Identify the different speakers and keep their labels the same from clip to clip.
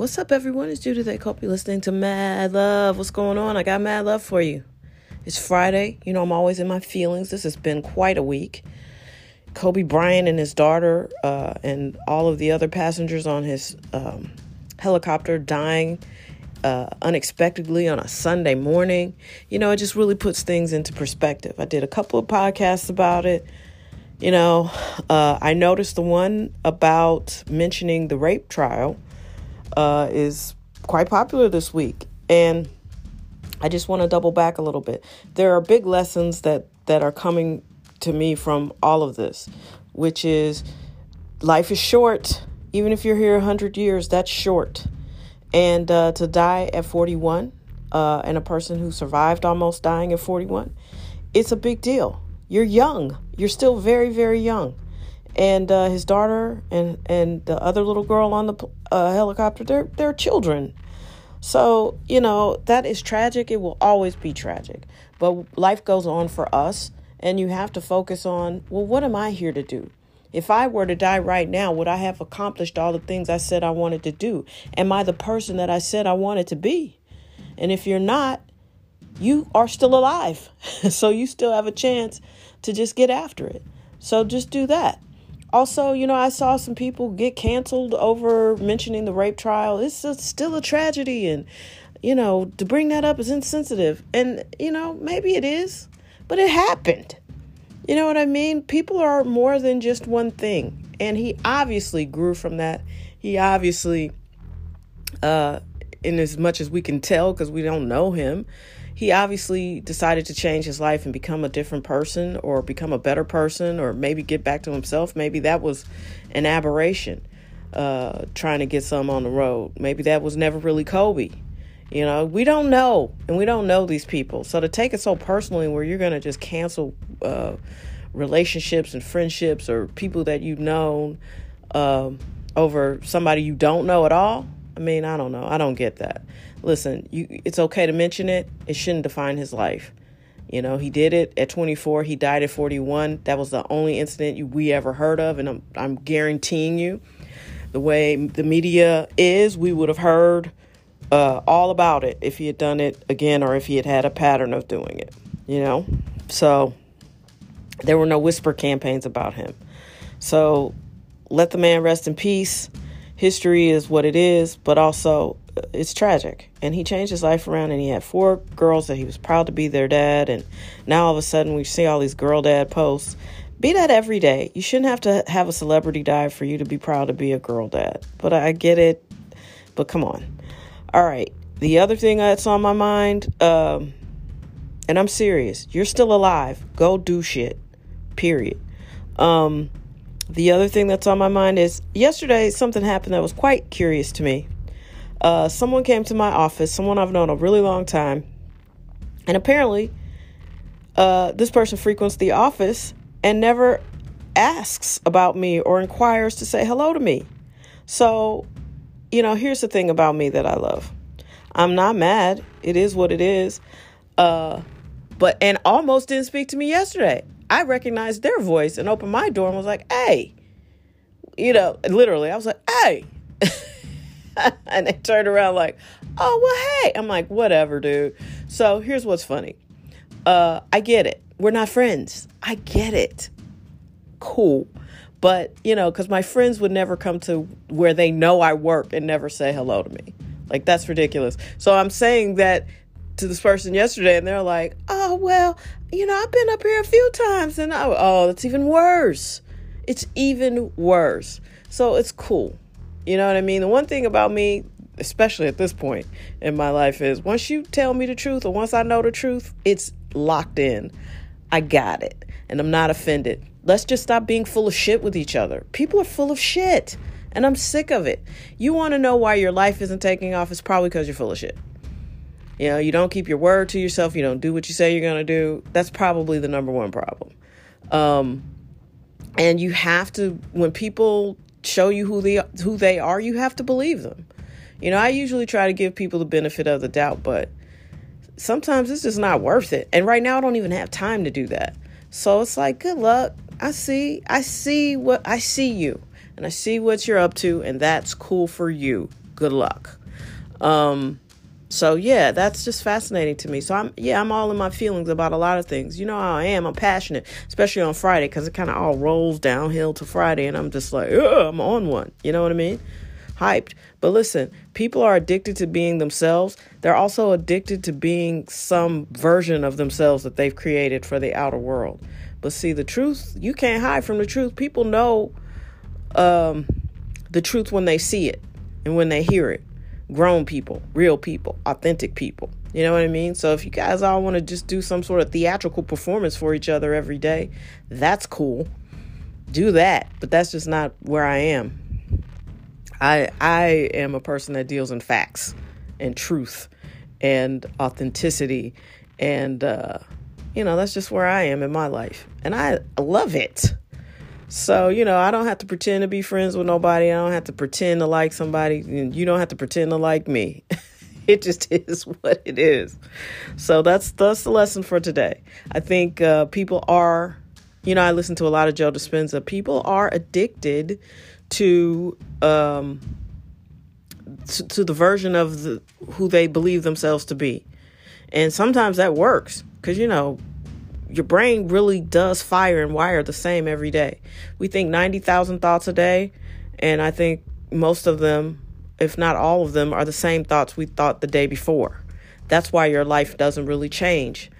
Speaker 1: What's up, everyone? It's Judith. Hope you're listening to Mad Love. What's going on? I got mad love for you. It's Friday. You know, I'm always in my feelings. This has been quite a week. Kobe Bryant and his daughter uh, and all of the other passengers on his um, helicopter dying uh, unexpectedly on a Sunday morning. You know, it just really puts things into perspective. I did a couple of podcasts about it. You know, uh, I noticed the one about mentioning the rape trial uh, is quite popular this week. And I just want to double back a little bit. There are big lessons that, that are coming to me from all of this, which is life is short. Even if you're here 100 years, that's short. And uh, to die at 41, uh, and a person who survived almost dying at 41, it's a big deal. You're young. You're still very, very young and uh, his daughter and and the other little girl on the uh, helicopter they're they're children. So you know that is tragic. It will always be tragic. But life goes on for us and you have to focus on well what am i here to do? If i were to die right now would i have accomplished all the things i said i wanted to do? Am i the person that i said i wanted to be? And if you're not you are still alive. So you still have a chance to just get after it. So just do that also, you know, I saw some people get canceled over mentioning the rape trial. It's a, still a tragedy, and you know, to bring that up is insensitive. And you know, maybe it is, but it happened. You know what I mean? People are more than just one thing, and he obviously grew from that. He obviously, uh, in as much as we can tell, because we don't know him, he obviously decided to change his life and become a different person or become a better person or maybe get back to himself. Maybe that was an aberration, uh, trying to get some on the road. Maybe that was never really Kobe. You know, we don't know, and we don't know these people. So to take it so personally, where you're going to just cancel uh, relationships and friendships or people that you've known uh, over somebody you don't know at all, I mean, I don't know. I don't get that listen, you, it's okay to mention it. It shouldn't define his life. You know, he did it at 24. He died at 41. That was the only incident we ever heard of, and I'm I'm guaranteeing you, the way the media is, we would have heard uh, all about it if he had done it again, or if he had had a pattern of doing it. You know, so there were no whisper campaigns about him. So let the man rest in peace. History is what it is, but also it's tragic. And he changed his life around and he had four girls that he was proud to be their dad. And now all of a sudden we see all these girl dad posts. Be that every day. You shouldn't have to have a celebrity die for you to be proud to be a girl dad. But I get it. But come on. All right. The other thing that's on my mind, um, and I'm serious, you're still alive. Go do shit. Period. Um, the other thing that's on my mind is yesterday something happened that was quite curious to me uh, someone came to my office, someone I've known a really long time, and apparently, uh, this person frequents the office and never asks about me or inquires to say hello to me. So, you know, here's the thing about me that I love. I'm not mad. It is what it is. Uh, but and almost didn't speak to me yesterday. I recognized their voice and opened my door and was like, "Hey," you know, literally, I was like, "Hey." and they turned around like, oh, well, hey. I'm like, whatever, dude. So here's what's funny. Uh, I get it. We're not friends. I get it. Cool. But, you know, because my friends would never come to where they know I work and never say hello to me. Like, that's ridiculous. So I'm saying that to this person yesterday, and they're like, oh, well, you know, I've been up here a few times. And I, oh, it's even worse. It's even worse. So it's cool. You know what I mean? The one thing about me, especially at this point in my life, is once you tell me the truth or once I know the truth, it's locked in. I got it. And I'm not offended. Let's just stop being full of shit with each other. People are full of shit. And I'm sick of it. You want to know why your life isn't taking off? It's probably because you're full of shit. You know, you don't keep your word to yourself. You don't do what you say you're going to do. That's probably the number one problem. Um, and you have to, when people show you who they who they are, you have to believe them. You know, I usually try to give people the benefit of the doubt, but sometimes it's just not worth it. And right now I don't even have time to do that. So it's like, good luck. I see I see what I see you and I see what you're up to and that's cool for you. good luck. Um, so yeah, that's just fascinating to me. So I'm yeah, I'm all in my feelings about a lot of things. You know how I am. I'm passionate, especially on Friday because it kind of all rolls downhill to Friday, and I'm just like, I'm on one. You know what I mean? Hyped. But listen, people are addicted to being themselves. They're also addicted to being some version of themselves that they've created for the outer world. But see, the truth, you can't hide from the truth. People know um, the truth when they see it and when they hear it grown people, real people, authentic people. You know what I mean? So if you guys all want to just do some sort of theatrical performance for each other every day, that's cool. Do that, but that's just not where I am. I I am a person that deals in facts and truth and authenticity and uh you know, that's just where I am in my life. And I love it. So, you know, I don't have to pretend to be friends with nobody. I don't have to pretend to like somebody. You don't have to pretend to like me. it just is what it is. So that's that's the lesson for today. I think uh, people are, you know, I listen to a lot of Joe Dispenza. People are addicted to um, to, to the version of the, who they believe themselves to be, and sometimes that works because you know your brain really does fire and wire the same every day. We think 90,000 thoughts a day, and I think most of them, if not all of them, are the same thoughts we thought the day before. That's why your life doesn't really change.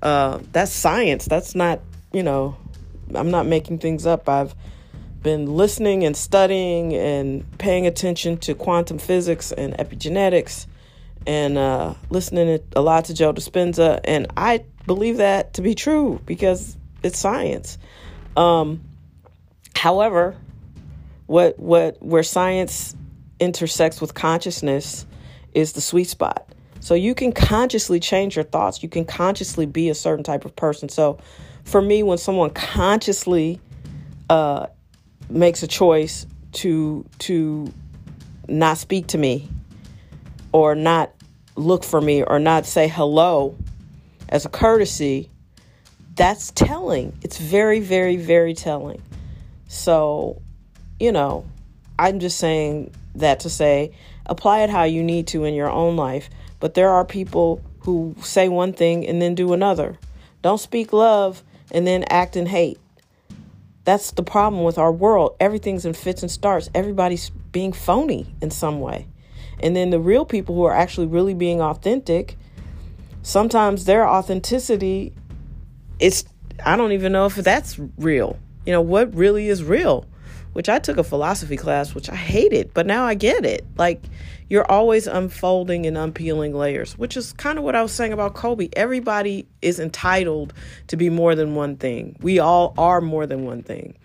Speaker 1: Uh, that's science. That's not, you know, I'm not making things up. I've been listening and studying and paying attention to quantum physics and epigenetics and uh, listening a lot to Joe Dispenza. And I believe that to be true because it's science. Um, however, what what where science intersects with consciousness is the sweet spot. So you can consciously change your thoughts. You can consciously be a certain type of person. So for me, when someone consciously uh, makes a choice to to not speak to me or not look for me or not say hello as a courtesy, that's telling. It's very, very, very telling. So, you know, I'm just saying that to say apply it how you need to in your own life. But there are people who say one thing and then do another. Don't speak love and then act in hate. That's the problem with our world. Everything's in fits and starts. Everybody's being phony in some way. And then the real people who are actually really being authentic sometimes their authenticity it's I don't even know if that's real. You know, what really is real? Which I took a philosophy class, which I hated, but now I get it. Like, you're always unfolding and unpeeling layers, which is kind of what I was saying about Kobe. Everybody is entitled to be more than one thing. We all are more than one thing.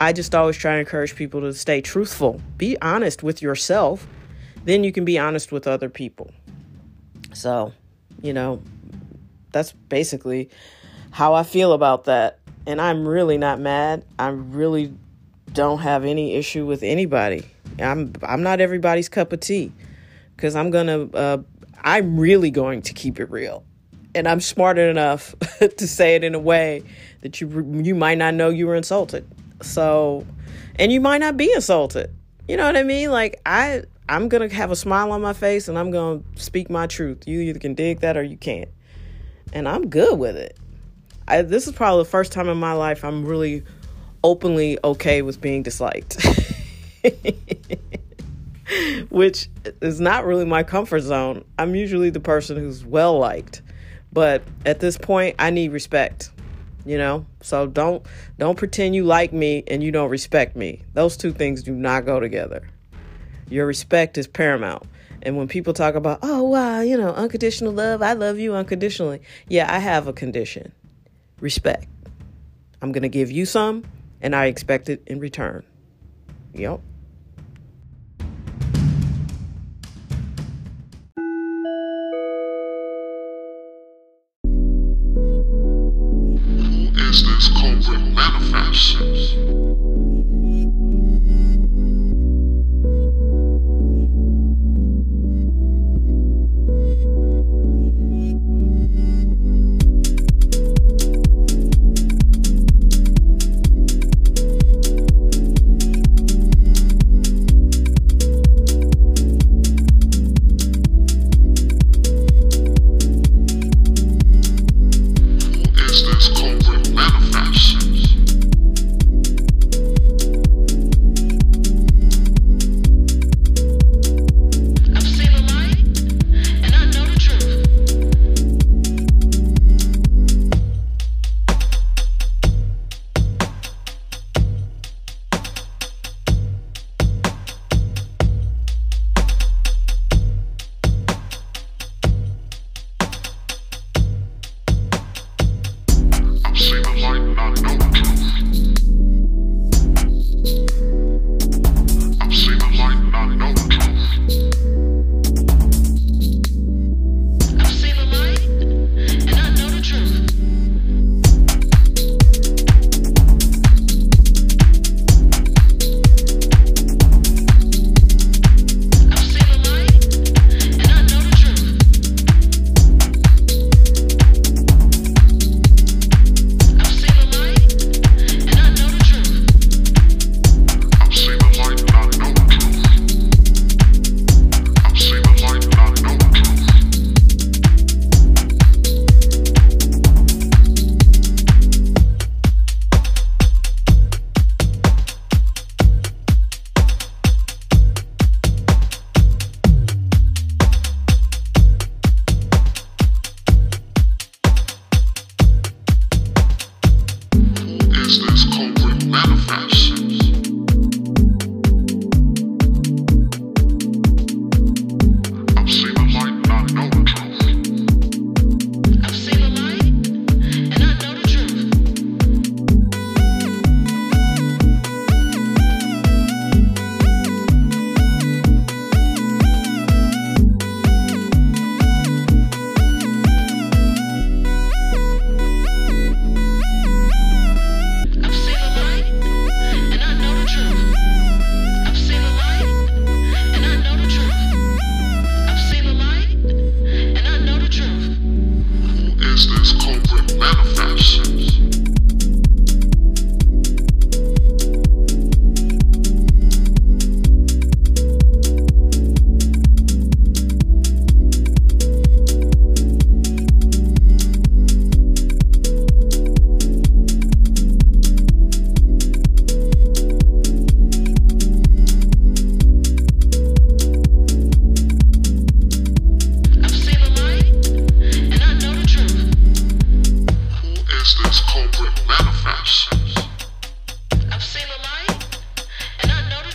Speaker 1: I just always try to encourage people to stay truthful, be honest with yourself, then you can be honest with other people. So, you know, that's basically how I feel about that. And I'm really not mad. I really don't have any issue with anybody. I'm I'm not everybody's cup of tea because I'm gonna uh, I'm really going to keep it real, and I'm smart enough to say it in a way that you you might not know you were insulted. So, and you might not be insulted. You know what I mean? Like I I'm going to have a smile on my face and I'm going to speak my truth. You either can dig that or you can't. And I'm good with it. I, this is probably the first time in my life I'm really openly okay with being disliked. Which is not really my comfort zone. I'm usually the person who's well liked. But at this point, I need respect. You know? So don't don't pretend you like me and you don't respect me. Those two things do not go together. Your respect is paramount. And when people talk about, oh, wow, you know, unconditional love, I love you unconditionally. Yeah, I have a condition respect. I'm going to give you some, and I expect it in return. Yep.
Speaker 2: Who is this culprit manifest?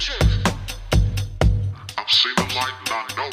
Speaker 2: I've seen the light and I know